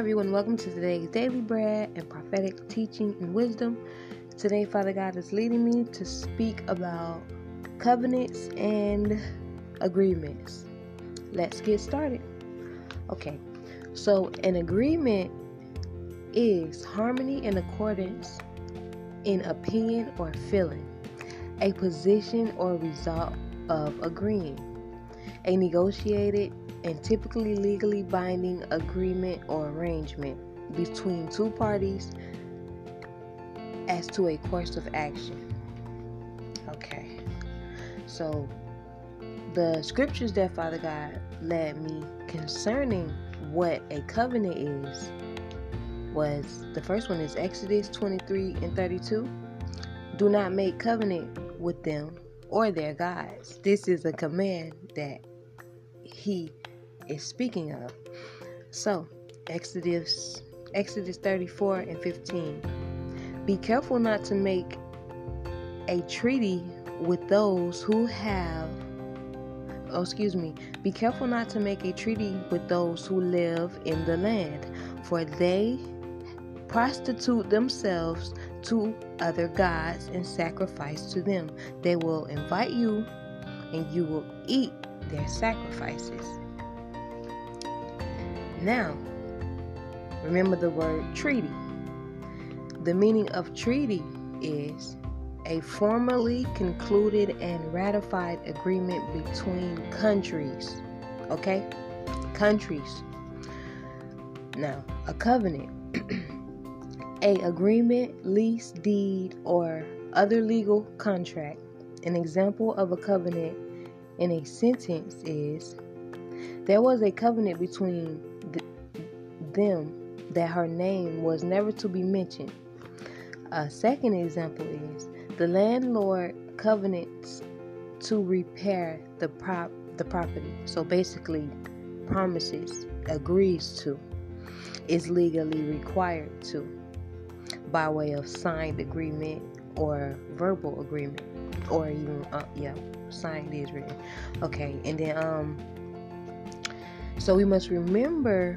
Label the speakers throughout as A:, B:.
A: everyone. Welcome to today's daily bread and prophetic teaching and wisdom. Today, Father God is leading me to speak about covenants and agreements. Let's get started. Okay, so an agreement is harmony and accordance in opinion or feeling, a position or result of agreeing, a negotiated and typically legally binding agreement or arrangement between two parties as to a course of action. Okay, so the scriptures that Father God led me concerning what a covenant is was the first one is Exodus 23 and 32. Do not make covenant with them or their gods. This is a command that he is speaking of. So, Exodus Exodus 34 and 15. Be careful not to make a treaty with those who have oh, excuse me, be careful not to make a treaty with those who live in the land, for they prostitute themselves to other gods and sacrifice to them. They will invite you and you will eat their sacrifices. Now, remember the word treaty. The meaning of treaty is a formally concluded and ratified agreement between countries. Okay? Countries. Now, a covenant. a agreement, lease, deed, or other legal contract. An example of a covenant in a sentence is there was a covenant between them that her name was never to be mentioned. A second example is the landlord covenants to repair the prop the property. So basically promises, agrees to, is legally required to by way of signed agreement or verbal agreement or even uh, yeah signed is written okay and then um so we must remember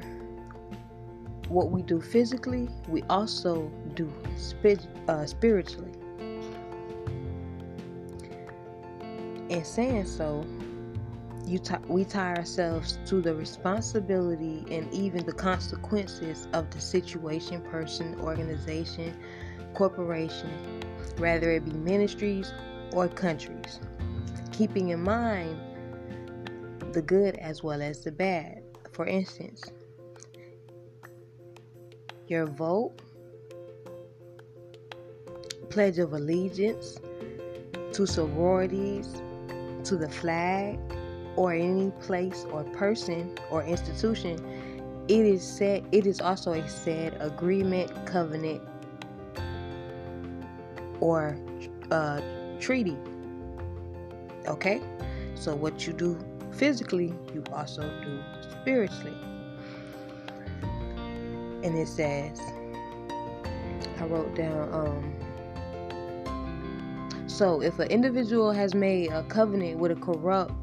A: what we do physically, we also do uh, spiritually. In saying so, you t- we tie ourselves to the responsibility and even the consequences of the situation, person, organization, corporation, whether it be ministries or countries, keeping in mind the good as well as the bad. For instance, your vote, pledge of allegiance to sororities, to the flag, or any place or person or institution, it is said it is also a said agreement, covenant, or uh, treaty. Okay, so what you do physically, you also do spiritually. And it says, I wrote down, um, so if an individual has made a covenant with a corrupt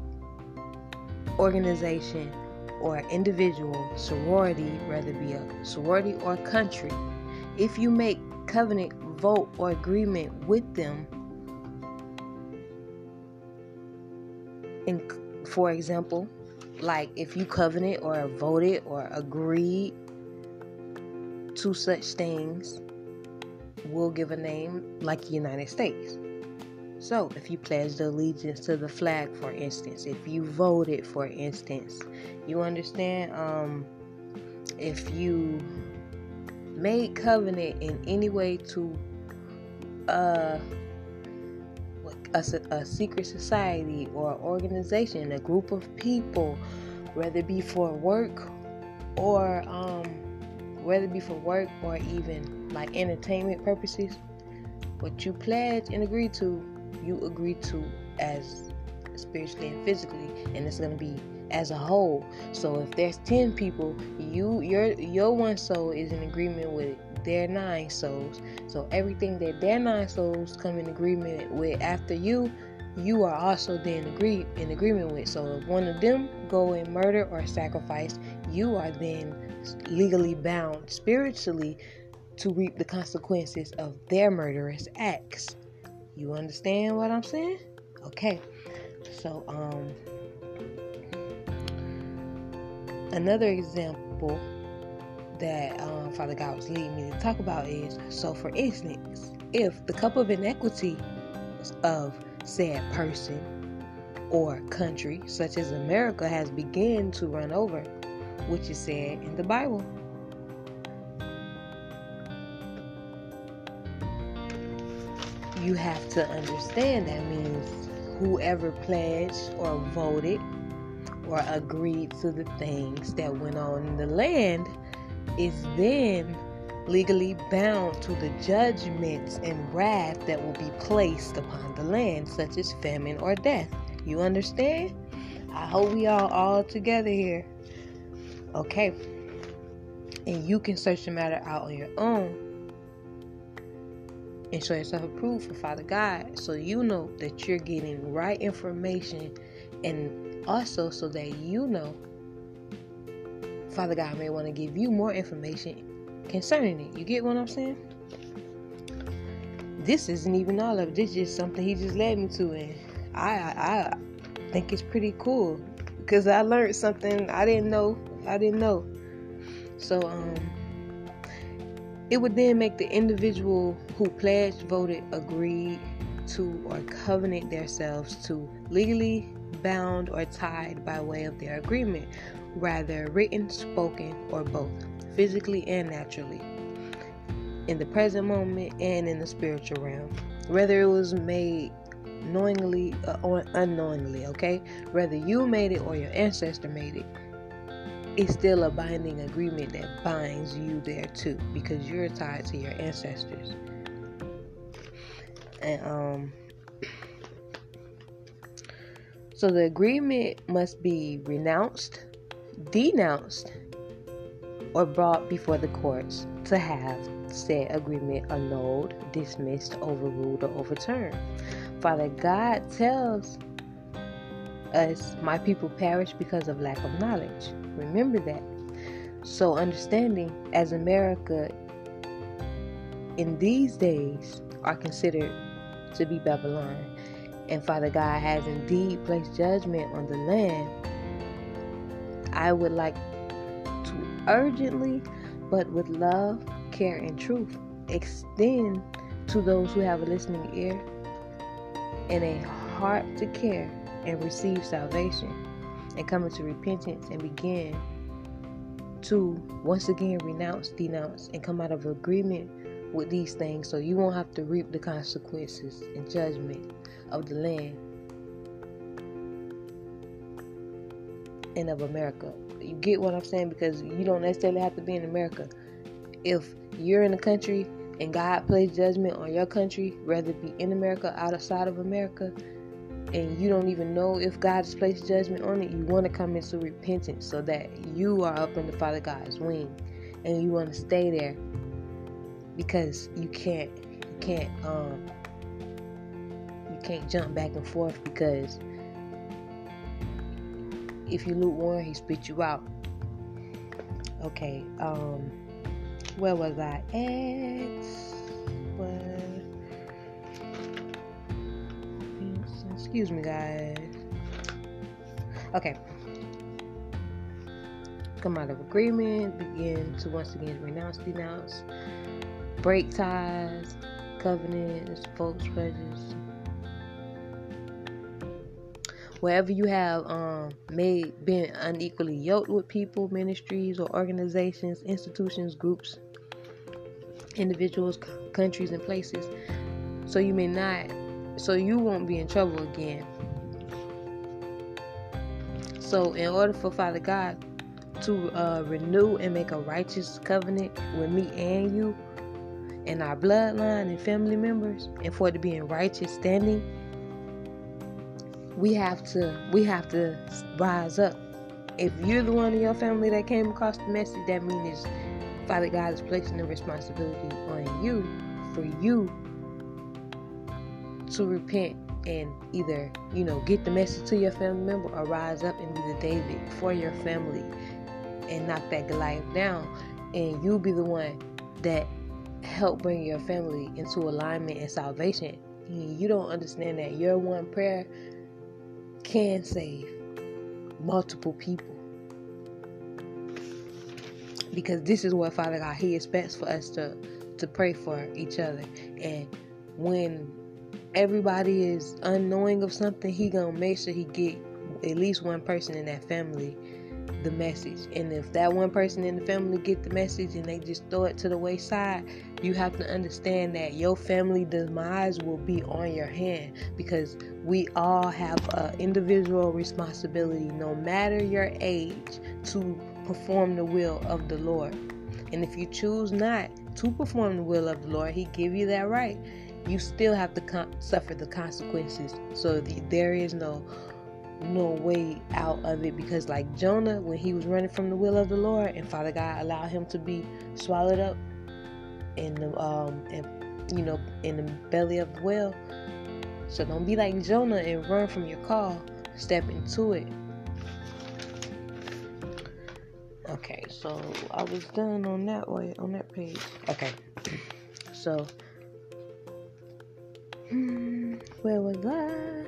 A: organization or individual, sorority, whether be a sorority or country, if you make covenant, vote, or agreement with them, in, for example, like if you covenant or voted or agreed to such things we'll give a name like United States. So, if you pledged allegiance to the flag, for instance, if you voted, for instance, you understand, um, if you made covenant in any way to uh, a, a secret society or organization, a group of people, whether it be for work or um, whether it be for work or even like entertainment purposes, what you pledge and agree to, you agree to as spiritually and physically, and it's gonna be as a whole. So if there's ten people, you your your one soul is in agreement with their nine souls. So everything that their nine souls come in agreement with after you, you are also then agree in agreement with. So if one of them go and murder or sacrifice, you are then legally bound spiritually to reap the consequences of their murderous acts. You understand what I'm saying? Okay. So, um, another example that um, Father God was leading me to talk about is so, for instance, if the cup of inequity of said person or country, such as America, has begun to run over, which is said in the Bible. You have to understand that means whoever pledged or voted or agreed to the things that went on in the land is then legally bound to the judgments and wrath that will be placed upon the land, such as famine or death. You understand? I hope we all all together here. Okay. And you can search the matter out on your own and show yourself approved for Father God so you know that you're getting right information and also so that you know Father God may want to give you more information concerning it. You get what I'm saying? This isn't even all of it. This is just something he just led me to, and I I, think it's pretty cool because I learned something I didn't know. I didn't know. So um, it would then make the individual who pledged, voted, agreed to, or covenant themselves to legally bound or tied by way of their agreement, rather written, spoken, or both physically and naturally, in the present moment and in the spiritual realm. Whether it was made knowingly or unknowingly, okay? Whether you made it or your ancestor made it, it's still a binding agreement that binds you there too because you're tied to your ancestors. And um so the agreement must be renounced, denounced, or brought before the courts to have said agreement annulled, dismissed, overruled, or overturned. Father God tells us, My people perish because of lack of knowledge. Remember that. So, understanding as America in these days are considered to be Babylon, and Father God has indeed placed judgment on the land, I would like to urgently, but with love, care, and truth, extend to those who have a listening ear and a heart to care and receive salvation and come into repentance and begin to once again renounce, denounce, and come out of agreement with these things. So you won't have to reap the consequences and judgment of the land and of America. You get what I'm saying? Because you don't necessarily have to be in America. If you're in a country and God plays judgment on your country, whether it be in America, outside of America, and you don't even know if God has placed judgment on it, you want to come into repentance so that you are up under Father God's wing, and you want to stay there because you can't, you can't, um, you can't jump back and forth because if you lukewarm, he spit you out. Okay, um, where was I at? What? Excuse me, guys. Okay. Come out of agreement, begin to once again renounce, denounce, break ties, covenants, folks, pledges, wherever you have um, made been unequally yoked with people, ministries, or organizations, institutions, groups, individuals, countries, and places, so you may not, so you won't be in trouble again. So, in order for Father God to uh, renew and make a righteous covenant with me and you and our bloodline and family members, and for it to be in righteous standing we have to we have to rise up. If you're the one in your family that came across the message, that means Father God is placing the responsibility on you for you to repent and either you know get the message to your family member or rise up and be the David for your family and knock that Goliath down, and you'll be the one that help bring your family into alignment and salvation. You don't understand that your one prayer can save multiple people. Because this is what Father God He expects for us to to pray for each other. And when everybody is unknowing of something, He gonna make sure He get at least one person in that family the message. And if that one person in the family get the message and they just throw it to the wayside, you have to understand that your family demise will be on your hand because we all have an individual responsibility, no matter your age, to perform the will of the Lord. And if you choose not to perform the will of the Lord, He give you that right. You still have to con- suffer the consequences. So the, there is no no way out of it because like Jonah when he was running from the will of the Lord and Father God allowed him to be swallowed up in the um and you know in the belly of the whale. So don't be like Jonah and run from your call. Step into it. Okay, so I was done on that way on that page. Okay. So where was I?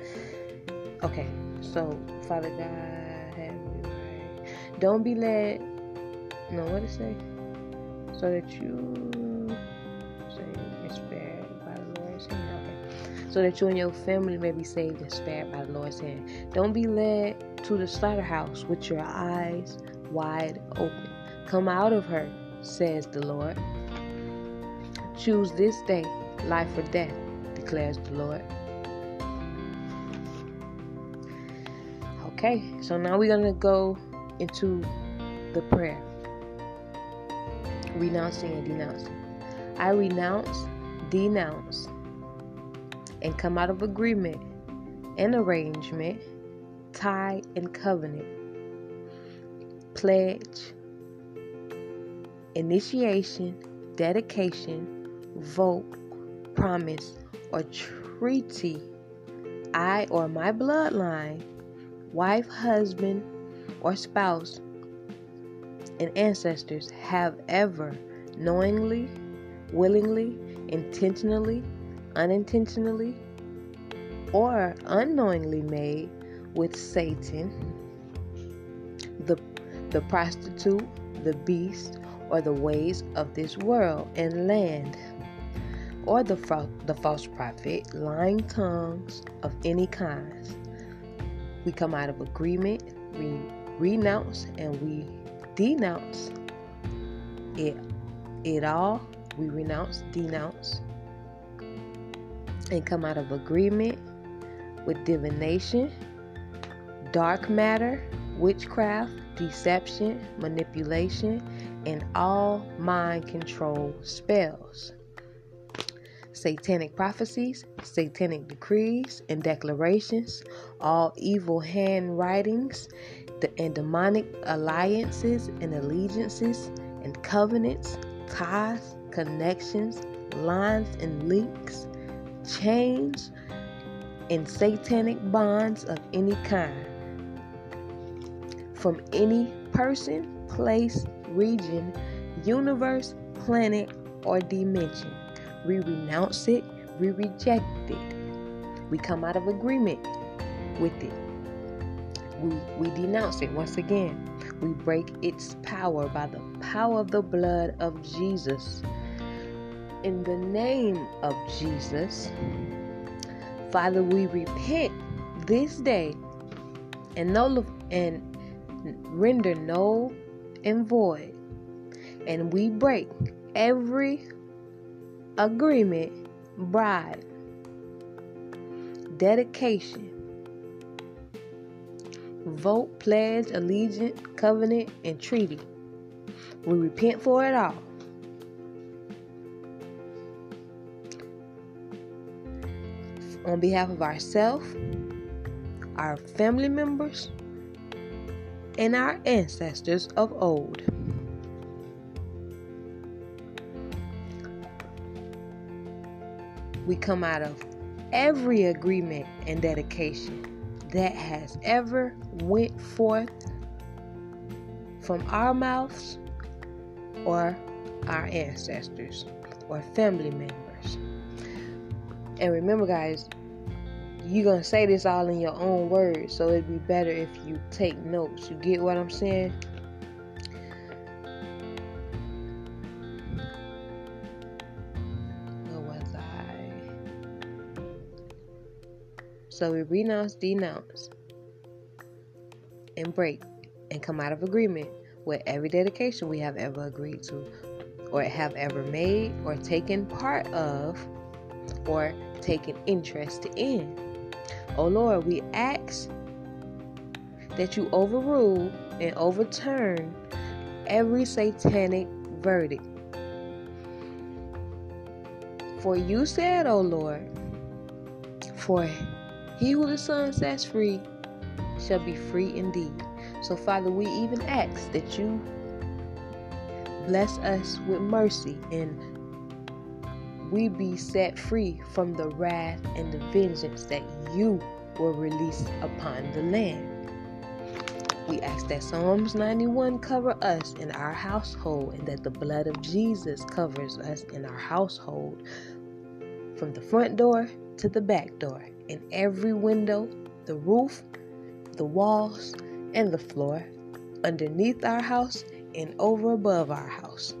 A: Okay, so Father God, have you right. Don't be led. No, what to say? So that you say and spared by the Lord's hand. Okay. So that you and your family may be saved and spared by the Lord's hand. Don't be led to the slaughterhouse with your eyes wide open. Come out of her, says the Lord. Choose this day life or death, declares the Lord. Okay, so now we're going to go into the prayer renouncing and denouncing. I renounce, denounce, and come out of agreement and arrangement, tie, and covenant, pledge, initiation, dedication, vote, promise, or treaty I or my bloodline wife, husband, or spouse and ancestors have ever knowingly, willingly, intentionally, unintentionally, or unknowingly made with Satan, the, the prostitute, the beast, or the ways of this world and land, or the, the false prophet, lying tongues of any kind we come out of agreement, we renounce and we denounce it it all. We renounce, denounce, and come out of agreement with divination, dark matter, witchcraft, deception, manipulation, and all mind control spells satanic prophecies, satanic decrees and declarations, all evil handwritings, and demonic alliances and allegiances and covenants, ties, connections, lines and links, chains, and satanic bonds of any kind from any person, place, region, universe, planet, or dimension. We renounce it, we reject it. We come out of agreement with it. We, we denounce it once again. We break its power by the power of the blood of Jesus. In the name of Jesus, Father, we repent this day and null and render null and void. And we break every agreement, bride, dedication, vote, pledge, allegiance, covenant, and treaty. We repent for it all. On behalf of ourselves, our family members, and our ancestors of old. We come out of every agreement and dedication that has ever went forth from our mouths or our ancestors or family members. And remember, guys, you're going to say this all in your own words, so it'd be better if you take notes. You get what I'm saying? So we renounce, denounce, and break, and come out of agreement with every dedication we have ever agreed to, or have ever made, or taken part of, or taken interest in. Oh Lord, we ask that you overrule and overturn every satanic verdict. For you said, O oh Lord, for he who the Son sets free shall be free indeed. So, Father, we even ask that you bless us with mercy and we be set free from the wrath and the vengeance that you will release upon the land. We ask that Psalms 91 cover us in our household and that the blood of Jesus covers us in our household from the front door to the back door, in every window, the roof, the walls, and the floor, underneath our house and over above our house.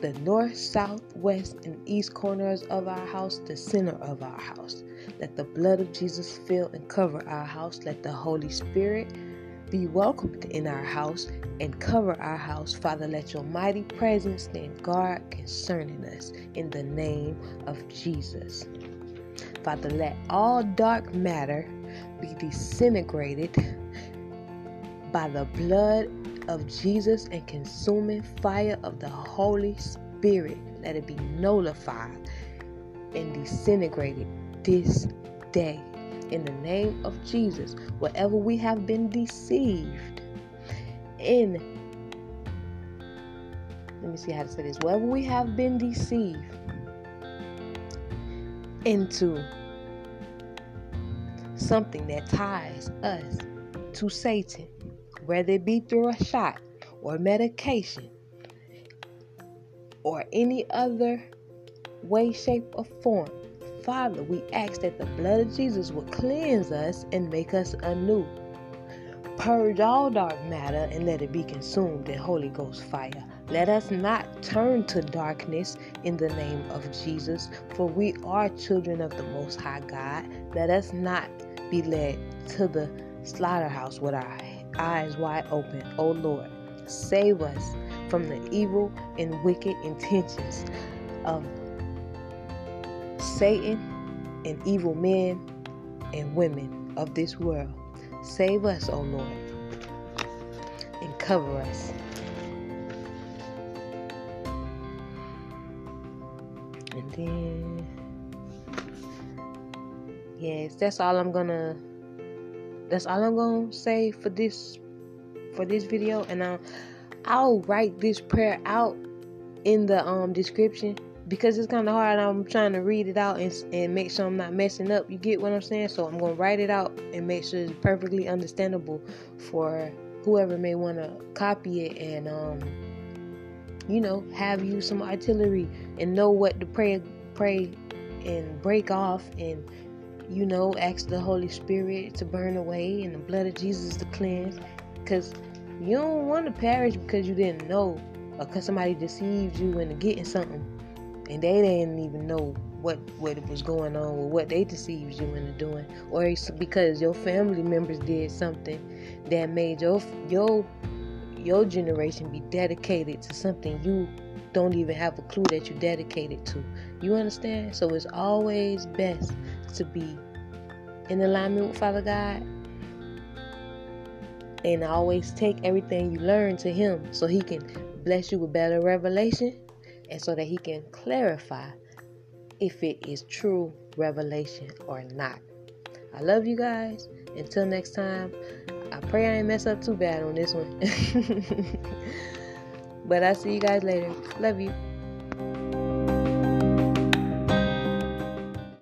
A: The north, south, west, and east corners of our house, the center of our house. Let the blood of Jesus fill and cover our house. Let the Holy Spirit be welcomed in our house and cover our house. Father, let your mighty presence stand guard concerning us in the name of Jesus. Father, let all dark matter be disintegrated by the blood of Jesus and consuming fire of the Holy Spirit. Let it be nullified and disintegrated this day. In the name of Jesus, wherever we have been deceived in, let me see how to say this, wherever we have been deceived into something that ties us to Satan whether it be through a shot or medication or any other way, shape, or form. Father, we ask that the blood of Jesus will cleanse us and make us anew. Purge all dark matter and let it be consumed in Holy Ghost fire. Let us not turn to darkness in the name of Jesus, for we are children of the Most High God. Let us not be led to the slaughterhouse with our eyes wide open. O oh Lord, save us from the evil and wicked intentions of Satan and evil men and women of this world. Save us, O oh Lord, and cover us. Then, yes, that's all I'm gonna that's all I'm gonna say for this for this video, and I'll I'll write this prayer out in the um description because it's kind of hard. I'm trying to read it out and, and make sure I'm not messing up. You get what I'm saying? So I'm gonna write it out and make sure it's perfectly understandable for whoever may want to copy it and um you know have you some artillery and know what to pray pray and break off and you know, ask the Holy Spirit to burn away and the blood of Jesus to cleanse. Because you don't want to perish because you didn't know or because somebody deceived you into getting something and they didn't even know what what was going on or what they deceived you into doing or it's because your family members did something that made your your your generation be dedicated to something you don't even have a clue that you're dedicated to you understand so it's always best to be in alignment with Father God. And always take everything you learn to Him so He can bless you with better revelation and so that He can clarify if it is true revelation or not. I love you guys. Until next time, I pray I ain't mess up too bad on this one. but I'll see you guys later. Love you.